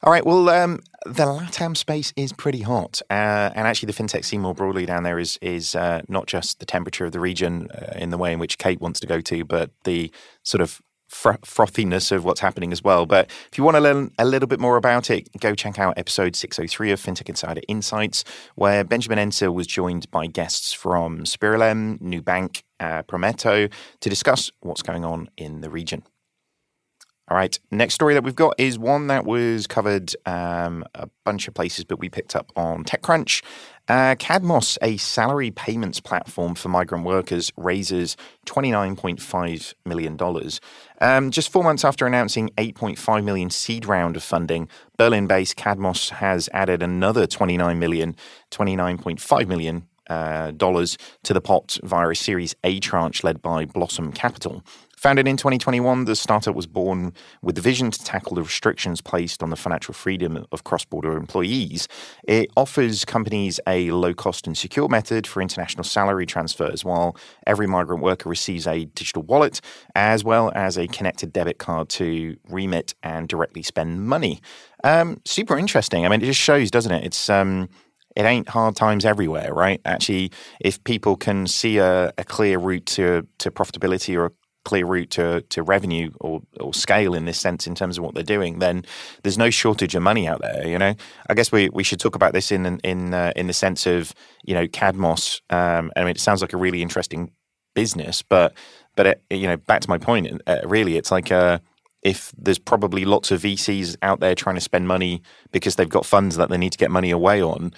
all right. Well, um, the LATAM space is pretty hot, uh, and actually, the fintech scene more broadly down there is is uh, not just the temperature of the region uh, in the way in which Kate wants to go to, but the sort of fr- frothiness of what's happening as well. But if you want to learn a little bit more about it, go check out episode 603 of FinTech Insider Insights, where Benjamin Ensor was joined by guests from Spiralem, Nubank, uh, Prometo to discuss what's going on in the region. All right. Next story that we've got is one that was covered um, a bunch of places, but we picked up on TechCrunch. Uh, Kadmos, a salary payments platform for migrant workers, raises $29.5 million. Um, just four months after announcing 8.5 million seed round of funding, Berlin-based Kadmos has added another 29 million, 29.5 million uh, dollars to the pot via a Series A tranche led by Blossom Capital. Founded in 2021, the startup was born with the vision to tackle the restrictions placed on the financial freedom of cross border employees. It offers companies a low cost and secure method for international salary transfers, while every migrant worker receives a digital wallet as well as a connected debit card to remit and directly spend money. Um, super interesting. I mean, it just shows, doesn't it? It's. Um, it ain't hard times everywhere, right? Actually, if people can see a, a clear route to, to profitability or clear route to, to revenue or, or scale in this sense in terms of what they're doing, then there's no shortage of money out there. You know, I guess we, we should talk about this in in uh, in the sense of you know Kadmos. Um, I mean, it sounds like a really interesting business, but but it, you know, back to my point, uh, really, it's like uh, if there's probably lots of VCs out there trying to spend money because they've got funds that they need to get money away on.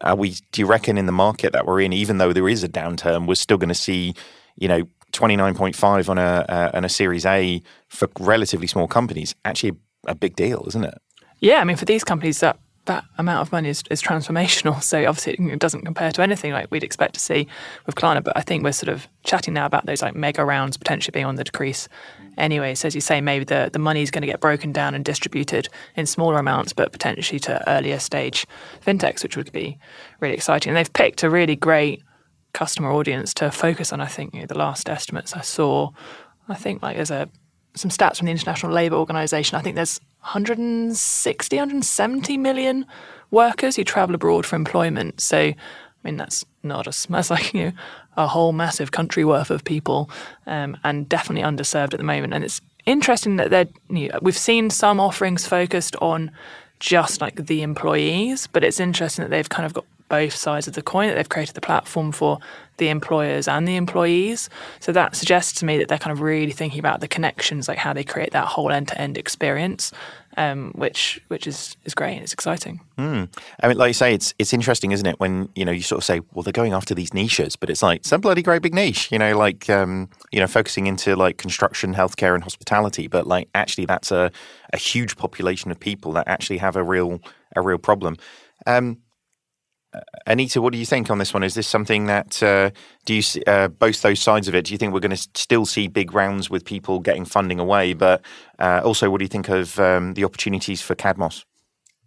Are we? Do you reckon in the market that we're in, even though there is a downturn, we're still going to see, you know, 29.5 on a uh, on a Series A for relatively small companies actually a big deal, isn't it? Yeah, I mean for these companies that that amount of money is, is transformational. So obviously it doesn't compare to anything like we'd expect to see with Klarna. But I think we're sort of chatting now about those like mega rounds potentially being on the decrease anyway. So as you say, maybe the, the money is going to get broken down and distributed in smaller amounts, but potentially to earlier stage fintechs, which would be really exciting. And they've picked a really great customer audience to focus on. I think you know, the last estimates I saw, I think like there's a some stats from the International Labour Organization. I think there's 160, 170 million workers who travel abroad for employment. So, I mean, that's not a that's like you know a whole massive country worth of people, um, and definitely underserved at the moment. And it's interesting that they're you know, we've seen some offerings focused on just like the employees, but it's interesting that they've kind of got both sides of the coin, that they've created the platform for the employers and the employees. So that suggests to me that they're kind of really thinking about the connections, like how they create that whole end to end experience. Um, which which is is great. And it's exciting. Mm. I mean, like you say, it's it's interesting, isn't it? When you know you sort of say, well, they're going after these niches, but it's like some bloody great big niche. You know, like um, you know, focusing into like construction, healthcare, and hospitality. But like actually, that's a a huge population of people that actually have a real a real problem. Um, Anita, what do you think on this one? Is this something that uh, do you see uh, both those sides of it? Do you think we're going to still see big rounds with people getting funding away, but uh, also what do you think of um, the opportunities for Kadmos?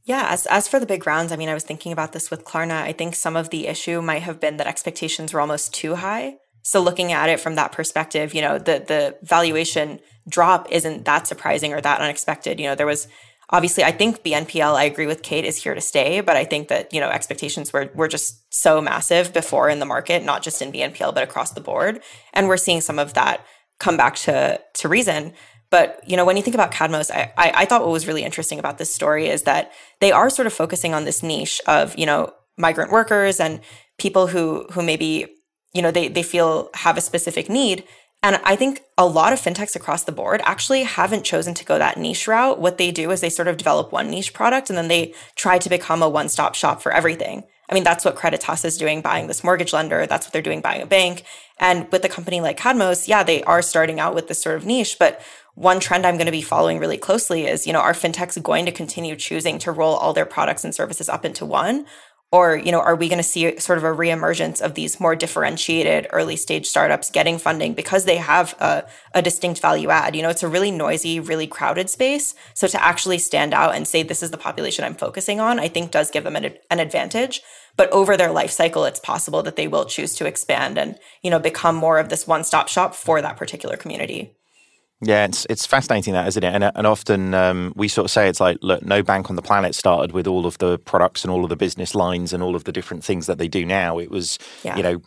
Yeah, as, as for the big rounds, I mean, I was thinking about this with Klarna. I think some of the issue might have been that expectations were almost too high. So looking at it from that perspective, you know, the the valuation drop isn't that surprising or that unexpected. You know, there was obviously I think BNPL, I agree with Kate, is here to stay, but I think that, you know, expectations were were just so massive before in the market, not just in BNPL, but across the board. And we're seeing some of that come back to to reason. But you know, when you think about Kadmos, I, I, I thought what was really interesting about this story is that they are sort of focusing on this niche of you know migrant workers and people who who maybe you know they they feel have a specific need. And I think a lot of fintechs across the board actually haven't chosen to go that niche route. What they do is they sort of develop one niche product and then they try to become a one stop shop for everything. I mean, that's what Creditas is doing, buying this mortgage lender. That's what they're doing, buying a bank. And with a company like Kadmos, yeah, they are starting out with this sort of niche, but one trend I'm going to be following really closely is, you know, are fintechs going to continue choosing to roll all their products and services up into one? Or, you know, are we going to see sort of a reemergence of these more differentiated early stage startups getting funding because they have a, a distinct value add? You know, it's a really noisy, really crowded space. So to actually stand out and say, this is the population I'm focusing on, I think does give them an, an advantage but over their life cycle it's possible that they will choose to expand and you know become more of this one-stop shop for that particular community yeah, it's it's fascinating that, isn't it? And and often um, we sort of say it's like, look, no bank on the planet started with all of the products and all of the business lines and all of the different things that they do now. It was, yeah. you know,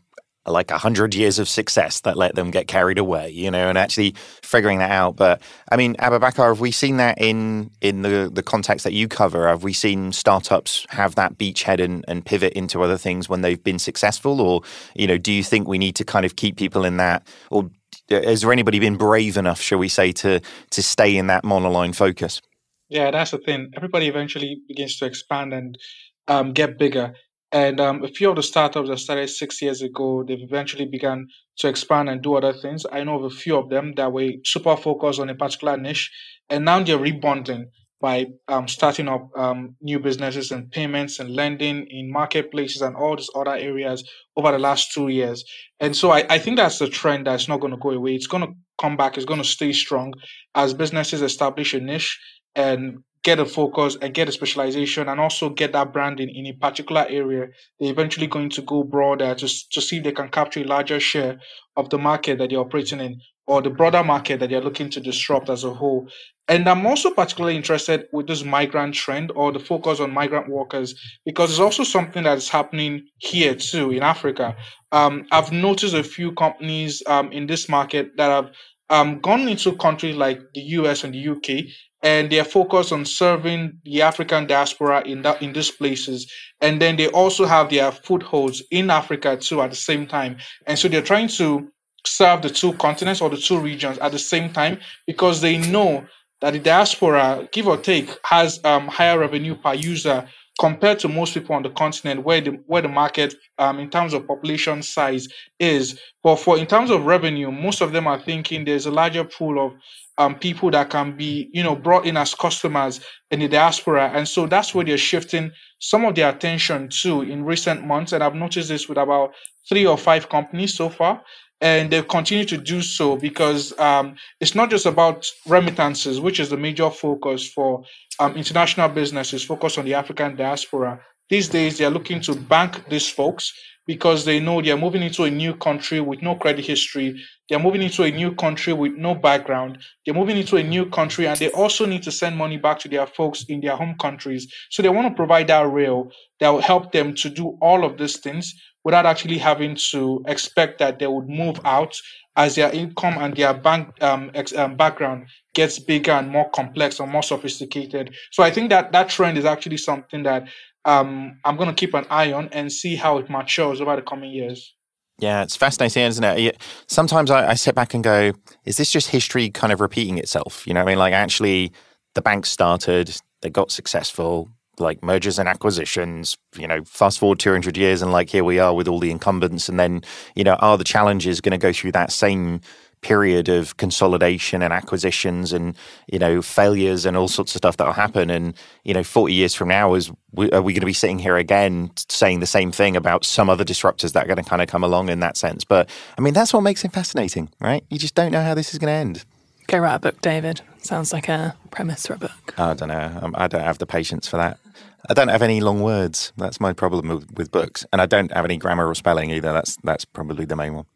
like a hundred years of success that let them get carried away, you know, and actually figuring that out. But I mean, Abubakar, have we seen that in in the the context that you cover? Have we seen startups have that beachhead and, and pivot into other things when they've been successful, or you know, do you think we need to kind of keep people in that, or has there anybody been brave enough, shall we say, to to stay in that monoline focus? Yeah, that's the thing. Everybody eventually begins to expand and um, get bigger. And um, a few of the startups that started six years ago, they've eventually begun to expand and do other things. I know of a few of them that were super focused on a particular niche, and now they're rebonding by um, starting up um, new businesses and payments and lending in marketplaces and all these other areas over the last two years. And so I, I think that's a trend that's not going to go away. It's going to come back. It's going to stay strong as businesses establish a niche and get a focus and get a specialization and also get that branding in a particular area. They're eventually going to go broader to, to see if they can capture a larger share of the market that they're operating in or the broader market that they're looking to disrupt as a whole. And I'm also particularly interested with this migrant trend or the focus on migrant workers because it's also something that is happening here too in Africa. Um, I've noticed a few companies um, in this market that have um, gone into countries like the US and the UK and they're focused on serving the African diaspora in that in these places. And then they also have their footholds in Africa too at the same time. And so they're trying to serve the two continents or the two regions at the same time because they know that the diaspora, give or take, has um, higher revenue per user compared to most people on the continent where the where the market um, in terms of population size is. But for in terms of revenue, most of them are thinking there's a larger pool of um, people that can be you know brought in as customers in the diaspora, and so that's where they're shifting some of their attention to in recent months. And I've noticed this with about three or five companies so far and they continue to do so because um, it's not just about remittances, which is the major focus for um, international businesses focused on the African diaspora. These days, they are looking to bank these folks because they know they are moving into a new country with no credit history. They're moving into a new country with no background. They're moving into a new country and they also need to send money back to their folks in their home countries. So they want to provide that rail that will help them to do all of these things without actually having to expect that they would move out as their income and their bank um, ex, um, background gets bigger and more complex or more sophisticated. So I think that that trend is actually something that um, I'm going to keep an eye on and see how it matures over the coming years. Yeah, it's fascinating, isn't it? Sometimes I, I sit back and go, is this just history kind of repeating itself? You know, I mean, like actually, the bank started, they got successful, like mergers and acquisitions, you know, fast forward 200 years and like here we are with all the incumbents. And then, you know, are the challenges going to go through that same period of consolidation and acquisitions and you know failures and all sorts of stuff that'll happen. And you know 40 years from now is we, are we going to be sitting here again saying the same thing about some other disruptors that are going to kind of come along in that sense? But i mean that's what makes it fascinating right? You just don't know how this is going to end. Go write a book david. Sounds like a premise for a book. I don't know. Um, I don't have the patience for that. I don't have any long words. That's my problem with, with books, and I don't have any grammar or spelling either. That's that's probably the main one.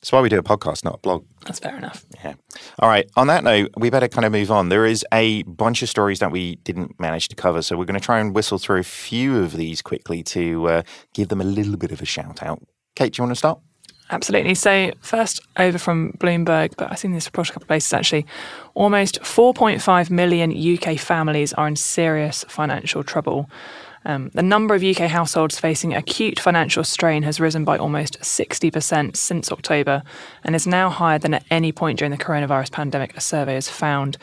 That's why we do a podcast, not a blog. That's fair enough. Yeah. All right. On that note, we better kind of move on. There is a bunch of stories that we didn't manage to cover, so we're going to try and whistle through a few of these quickly to uh, give them a little bit of a shout out. Kate, do you want to start? Absolutely. So, first over from Bloomberg, but I've seen this across a couple of places actually. Almost 4.5 million UK families are in serious financial trouble. Um, the number of UK households facing acute financial strain has risen by almost 60% since October and is now higher than at any point during the coronavirus pandemic, a survey has found.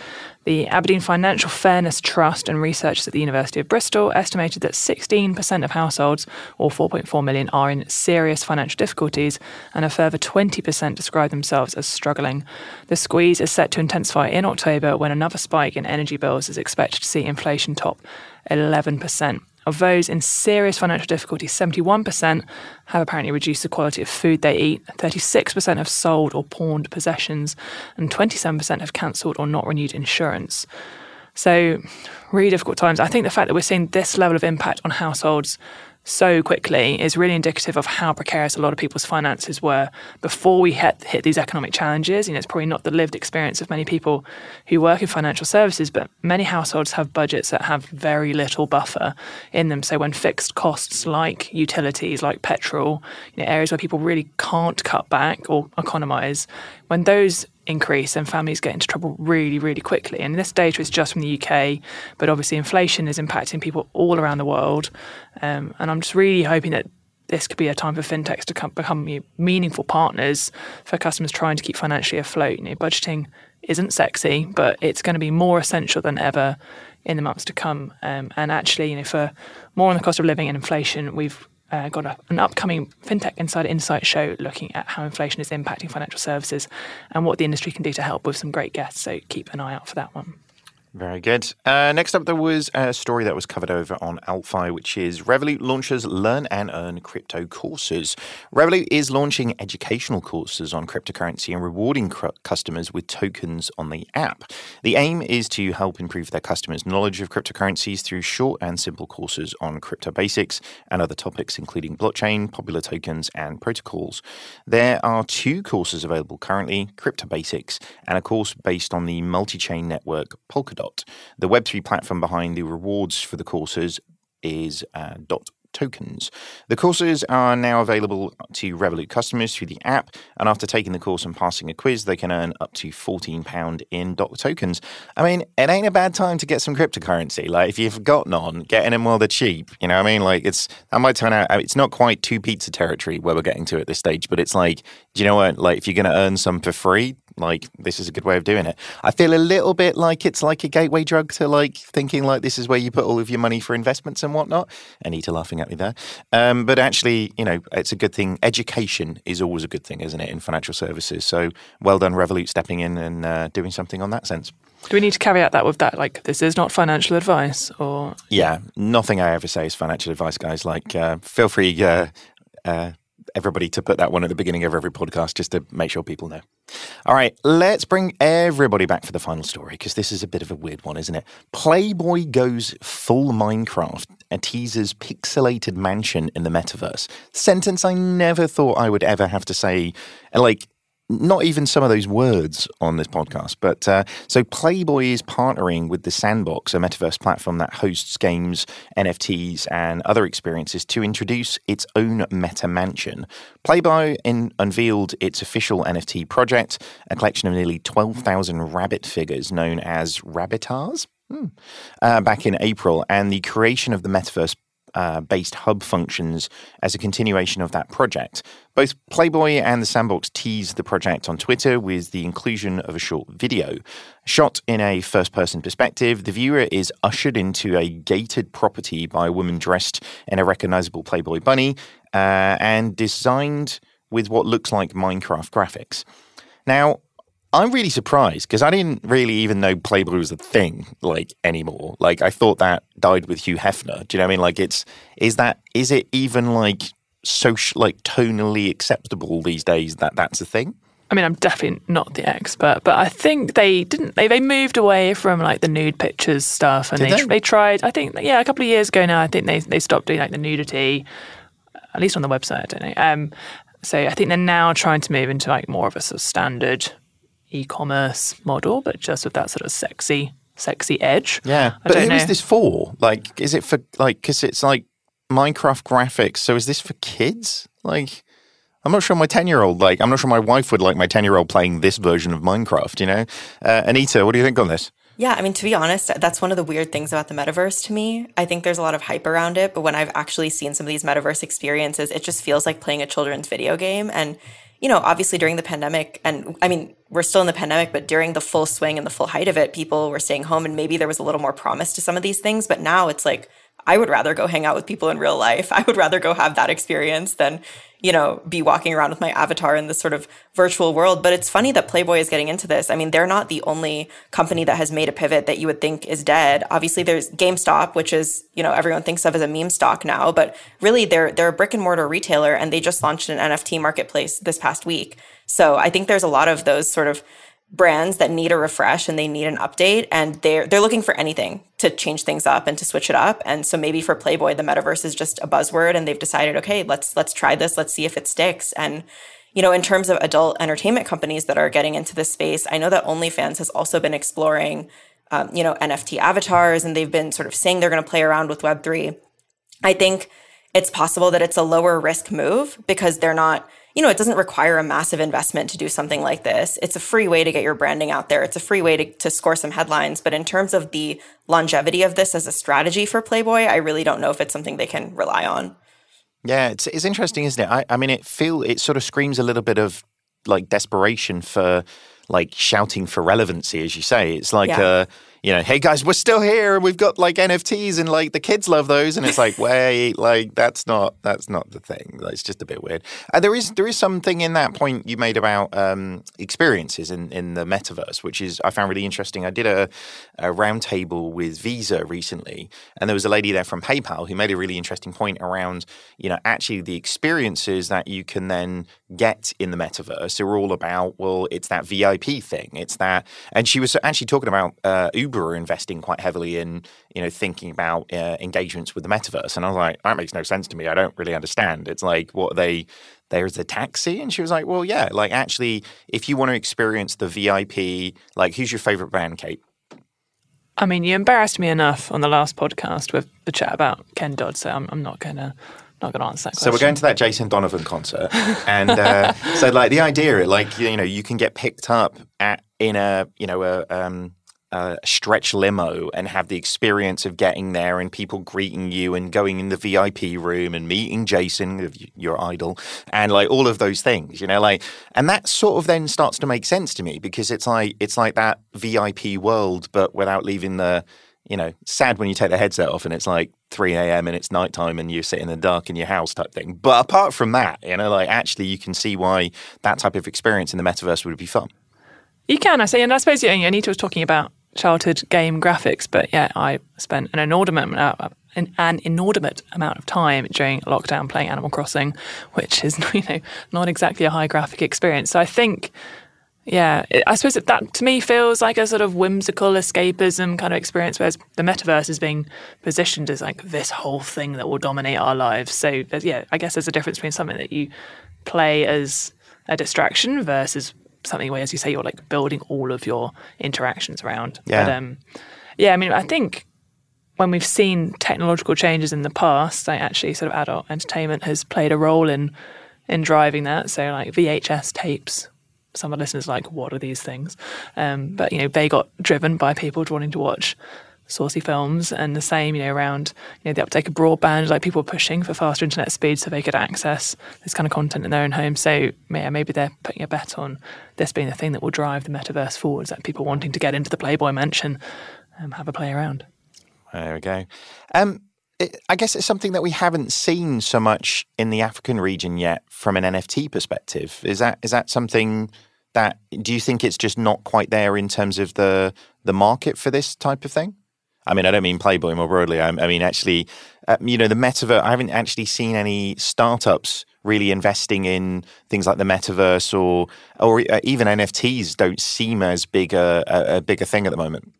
The Aberdeen Financial Fairness Trust and researchers at the University of Bristol estimated that 16% of households, or 4.4 million, are in serious financial difficulties, and a further 20% describe themselves as struggling. The squeeze is set to intensify in October when another spike in energy bills is expected to see inflation top 11%. Of those in serious financial difficulty, 71% have apparently reduced the quality of food they eat, 36% have sold or pawned possessions, and 27% have cancelled or not renewed insurance. So, really difficult times. I think the fact that we're seeing this level of impact on households so quickly is really indicative of how precarious a lot of people's finances were before we hit, hit these economic challenges. You know, it's probably not the lived experience of many people who work in financial services, but many households have budgets that have very little buffer in them. So when fixed costs like utilities, like petrol, you know, areas where people really can't cut back or economize, when those increase and families get into trouble really, really quickly. And this data is just from the UK, but obviously inflation is impacting people all around the world. Um, and I'm just really hoping that this could be a time for fintechs to come, become meaningful partners for customers trying to keep financially afloat. You know, budgeting isn't sexy, but it's going to be more essential than ever in the months to come. Um, and actually, you know, for more on the cost of living and inflation, we've uh, got a, an upcoming FinTech Insider Insight show looking at how inflation is impacting financial services and what the industry can do to help with some great guests. So keep an eye out for that one. Very good. Uh, next up, there was a story that was covered over on AltFi, which is Revolut launches Learn and Earn crypto courses. Revolut is launching educational courses on cryptocurrency and rewarding cr- customers with tokens on the app. The aim is to help improve their customers' knowledge of cryptocurrencies through short and simple courses on crypto basics and other topics, including blockchain, popular tokens, and protocols. There are two courses available currently Crypto Basics and a course based on the multi chain network Polkadot. Dot. The Web3 platform behind the rewards for the courses is uh, Dot tokens. The courses are now available to Revolut customers through the app, and after taking the course and passing a quiz, they can earn up to £14 in DOT tokens. I mean, it ain't a bad time to get some cryptocurrency. Like, if you've got none, getting them while they're cheap. You know what I mean? Like, it's that might turn out, it's not quite two pizza territory where we're getting to at this stage, but it's like, do you know what? Like, if you're going to earn some for free, like this is a good way of doing it. I feel a little bit like it's like a gateway drug to like thinking like this is where you put all of your money for investments and whatnot. Anita laughing at me there, um, but actually, you know, it's a good thing. Education is always a good thing, isn't it, in financial services? So well done, Revolut, stepping in and uh, doing something on that sense. Do we need to caveat that with that? Like, this is not financial advice, or yeah, nothing I ever say is financial advice, guys. Like, uh, feel free. Uh, uh everybody to put that one at the beginning of every podcast just to make sure people know. All right, let's bring everybody back for the final story because this is a bit of a weird one, isn't it? Playboy goes full Minecraft and teases pixelated mansion in the metaverse. Sentence I never thought I would ever have to say. Like, not even some of those words on this podcast. But uh, so Playboy is partnering with the Sandbox, a metaverse platform that hosts games, NFTs, and other experiences to introduce its own meta mansion. Playboy in, unveiled its official NFT project, a collection of nearly 12,000 rabbit figures known as Rabbitars. Hmm. Uh, back in April, and the creation of the metaverse uh, based hub functions as a continuation of that project. Both Playboy and the Sandbox teased the project on Twitter with the inclusion of a short video. Shot in a first person perspective, the viewer is ushered into a gated property by a woman dressed in a recognizable Playboy bunny uh, and designed with what looks like Minecraft graphics. Now, I'm really surprised because I didn't really even know Playboy was a thing like anymore. Like I thought that died with Hugh Hefner. Do you know what I mean? Like it's is that is it even like social like tonally acceptable these days that that's a thing? I mean, I'm definitely not the expert, but I think they didn't. They, they moved away from like the nude pictures stuff, and Did they, they? they tried. I think yeah, a couple of years ago now. I think they they stopped doing like the nudity, at least on the website. I don't know. Um, so I think they're now trying to move into like more of a sort of standard e-commerce model, but just with that sort of sexy, sexy edge. Yeah, I but don't who is this for? Like, is it for like because it's like Minecraft graphics? So is this for kids? Like, I'm not sure my ten year old like. I'm not sure my wife would like my ten year old playing this version of Minecraft. You know, uh, Anita, what do you think on this? Yeah, I mean, to be honest, that's one of the weird things about the metaverse to me. I think there's a lot of hype around it, but when I've actually seen some of these metaverse experiences, it just feels like playing a children's video game. And, you know, obviously during the pandemic, and I mean, we're still in the pandemic, but during the full swing and the full height of it, people were staying home and maybe there was a little more promise to some of these things. But now it's like, I would rather go hang out with people in real life. I would rather go have that experience than, you know, be walking around with my avatar in this sort of virtual world. But it's funny that Playboy is getting into this. I mean, they're not the only company that has made a pivot that you would think is dead. Obviously, there's GameStop, which is, you know, everyone thinks of as a meme stock now, but really they're they're a brick and mortar retailer and they just launched an NFT marketplace this past week. So I think there's a lot of those sort of brands that need a refresh and they need an update and they're they're looking for anything to change things up and to switch it up. And so maybe for playboy the metaverse is just a buzzword and they've decided okay let's let's try this. Let's see if it sticks. And you know in terms of adult entertainment companies that are getting into this space i know that onlyfans has also been exploring um, you know nft avatars and they've been sort of saying they're going to play around with web3 i think it's possible that it's a lower risk move because they're not you know, it doesn't require a massive investment to do something like this. It's a free way to get your branding out there. It's a free way to, to score some headlines. But in terms of the longevity of this as a strategy for Playboy, I really don't know if it's something they can rely on. Yeah, it's it's interesting, isn't it? I, I mean, it feel it sort of screams a little bit of like desperation for like shouting for relevancy, as you say. It's like, Yeah. uh, you know, hey guys, we're still here, and we've got like NFTs, and like the kids love those, and it's like, wait, like that's not that's not the thing. It's just a bit weird. And there is there is something in that point you made about um, experiences in in the metaverse, which is I found really interesting. I did a, a roundtable with Visa recently, and there was a lady there from PayPal who made a really interesting point around, you know, actually the experiences that you can then get in the metaverse are all about, well, it's that VIP thing. It's that, and she was actually talking about uh, Uber investing quite heavily in, you know, thinking about uh, engagements with the metaverse. And I was like, that makes no sense to me. I don't really understand. It's like, what are they, there's a taxi? And she was like, well, yeah, like actually, if you want to experience the VIP, like, who's your favorite band, Kate? I mean, you embarrassed me enough on the last podcast with the chat about Ken Dodd, so I'm, I'm not gonna not gonna answer that So we're going to that Jason Donovan concert, and uh, so like the idea, like you know, you can get picked up at in a you know a. Um, a stretch limo and have the experience of getting there and people greeting you and going in the VIP room and meeting Jason, your idol, and like all of those things, you know, like, and that sort of then starts to make sense to me because it's like it's like that VIP world, but without leaving the, you know, sad when you take the headset off and it's like 3 a.m. and it's nighttime and you're sitting in the dark in your house type thing. But apart from that, you know, like actually you can see why that type of experience in the metaverse would be fun. You can, I say, and I suppose yeah, Anita was talking about childhood game graphics, but yeah, I spent an inordinate amount, uh, an, an inordinate amount of time during lockdown playing Animal Crossing, which is you know not exactly a high graphic experience. So I think, yeah, it, I suppose that, that to me feels like a sort of whimsical escapism kind of experience, whereas the metaverse is being positioned as like this whole thing that will dominate our lives. So yeah, I guess there's a difference between something that you play as a distraction versus something where, as you say, you're like building all of your interactions around. Yeah. But um, yeah, I mean, I think when we've seen technological changes in the past, like actually sort of adult entertainment has played a role in in driving that. So like VHS tapes. Some of the listeners are like, what are these things? Um, but you know, they got driven by people wanting to watch saucy films, and the same, you know, around you know the uptake of broadband, like people pushing for faster internet speed so they could access this kind of content in their own home. So yeah, maybe they're putting a bet on this being the thing that will drive the metaverse forwards, like people wanting to get into the Playboy mansion, and have a play around. There we go. Um, it, I guess it's something that we haven't seen so much in the African region yet from an NFT perspective. Is that is that something that do you think it's just not quite there in terms of the the market for this type of thing? I mean, I don't mean Playboy more broadly. I, I mean, actually, uh, you know, the metaverse. I haven't actually seen any startups really investing in things like the metaverse or or uh, even NFTs. Don't seem as big a, a, a bigger thing at the moment.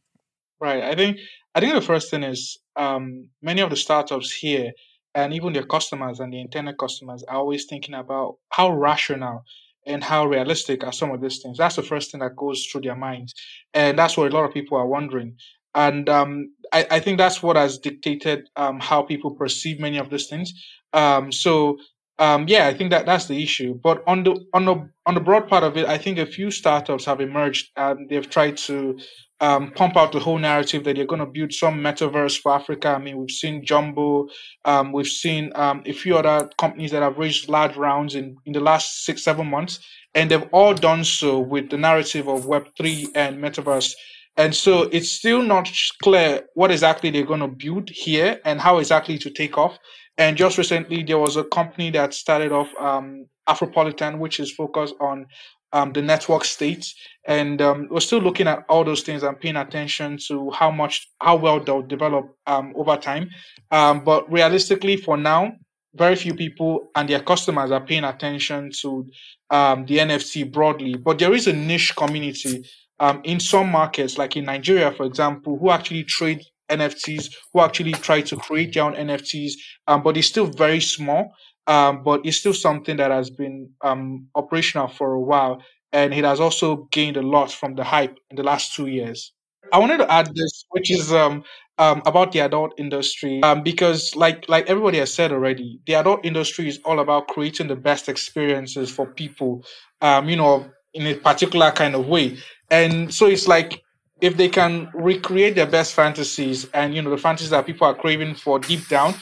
Right. I think I think the first thing is um, many of the startups here and even their customers and the internet customers are always thinking about how rational and how realistic are some of these things. That's the first thing that goes through their minds, and that's what a lot of people are wondering. And um, I, I, think that's what has dictated um, how people perceive many of these things. Um, so um, yeah, I think that that's the issue. But on the on the on the broad part of it, I think a few startups have emerged and they've tried to um, pump out the whole narrative that they're going to build some metaverse for Africa. I mean, we've seen Jambo, um, we've seen um, a few other companies that have raised large rounds in, in the last six, seven months, and they've all done so with the narrative of Web3 and metaverse. And so it's still not clear what exactly they're going to build here and how exactly to take off. And just recently, there was a company that started off um, Afropolitan, which is focused on um, the network state. And um, we're still looking at all those things and paying attention to how much, how well they'll develop um, over time. Um, but realistically, for now, very few people and their customers are paying attention to um, the NFT broadly. But there is a niche community um, in some markets, like in Nigeria, for example, who actually trade NFTs, who actually try to create their own NFTs, um, but it's still very small. Um, but it's still something that has been um, operational for a while, and it has also gained a lot from the hype in the last two years. I wanted to add this, which is um, um, about the adult industry, um, because like like everybody has said already, the adult industry is all about creating the best experiences for people, um, you know, in a particular kind of way. And so it's like if they can recreate their best fantasies and you know the fantasies that people are craving for deep down,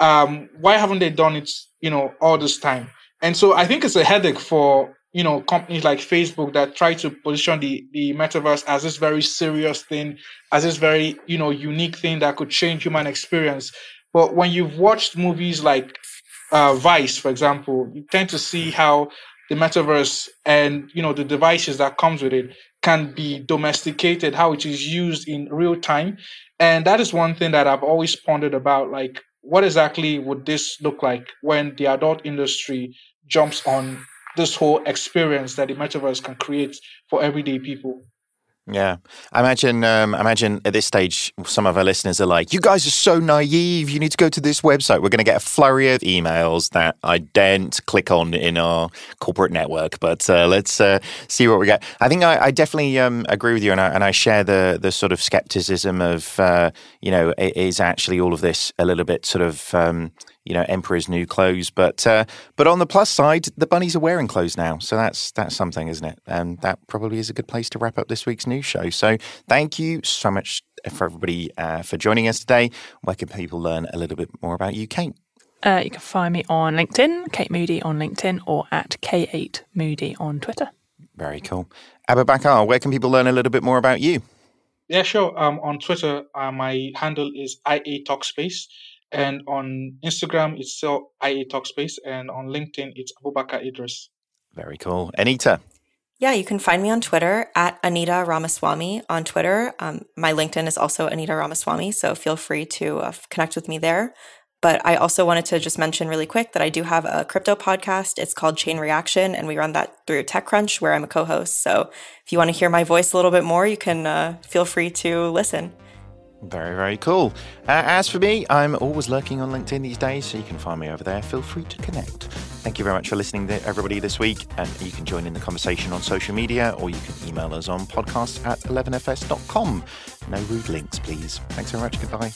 um, why haven't they done it you know, all this time. And so I think it's a headache for, you know, companies like Facebook that try to position the, the metaverse as this very serious thing, as this very, you know, unique thing that could change human experience. But when you've watched movies like uh, Vice, for example, you tend to see how the metaverse and, you know, the devices that comes with it can be domesticated, how it is used in real time. And that is one thing that I've always pondered about, like, what exactly would this look like when the adult industry jumps on this whole experience that the metaverse can create for everyday people? Yeah, I imagine. Um, imagine at this stage, some of our listeners are like, "You guys are so naive. You need to go to this website. We're going to get a flurry of emails that I daren't click on in our corporate network." But uh, let's uh, see what we get. I think I, I definitely um, agree with you, and I, and I share the the sort of skepticism of uh, you know, is actually all of this a little bit sort of um, you know emperor's new clothes. But uh, but on the plus side, the bunnies are wearing clothes now, so that's that's something, isn't it? And that probably is a good place to wrap up this week's news show. So thank you so much for everybody uh, for joining us today. Where can people learn a little bit more about you, Kate? Uh, you can find me on LinkedIn, Kate Moody on LinkedIn, or at K8 Moody on Twitter. Very cool. Abubakar, where can people learn a little bit more about you? Yeah, sure. Um, on Twitter, uh, my handle is IA Talkspace. And on Instagram, it's still IA Talkspace. And on LinkedIn, it's Abubakar Idris. Very cool. Anita. Yeah, you can find me on Twitter at Anita Ramaswamy on Twitter. Um, my LinkedIn is also Anita Ramaswamy, so feel free to uh, connect with me there. But I also wanted to just mention really quick that I do have a crypto podcast. It's called Chain Reaction, and we run that through TechCrunch, where I'm a co host. So if you want to hear my voice a little bit more, you can uh, feel free to listen. Very, very cool. Uh, as for me, I'm always lurking on LinkedIn these days, so you can find me over there. Feel free to connect. Thank you very much for listening to everybody this week. And you can join in the conversation on social media or you can email us on podcast at 11fs.com. No rude links, please. Thanks very much. Goodbye.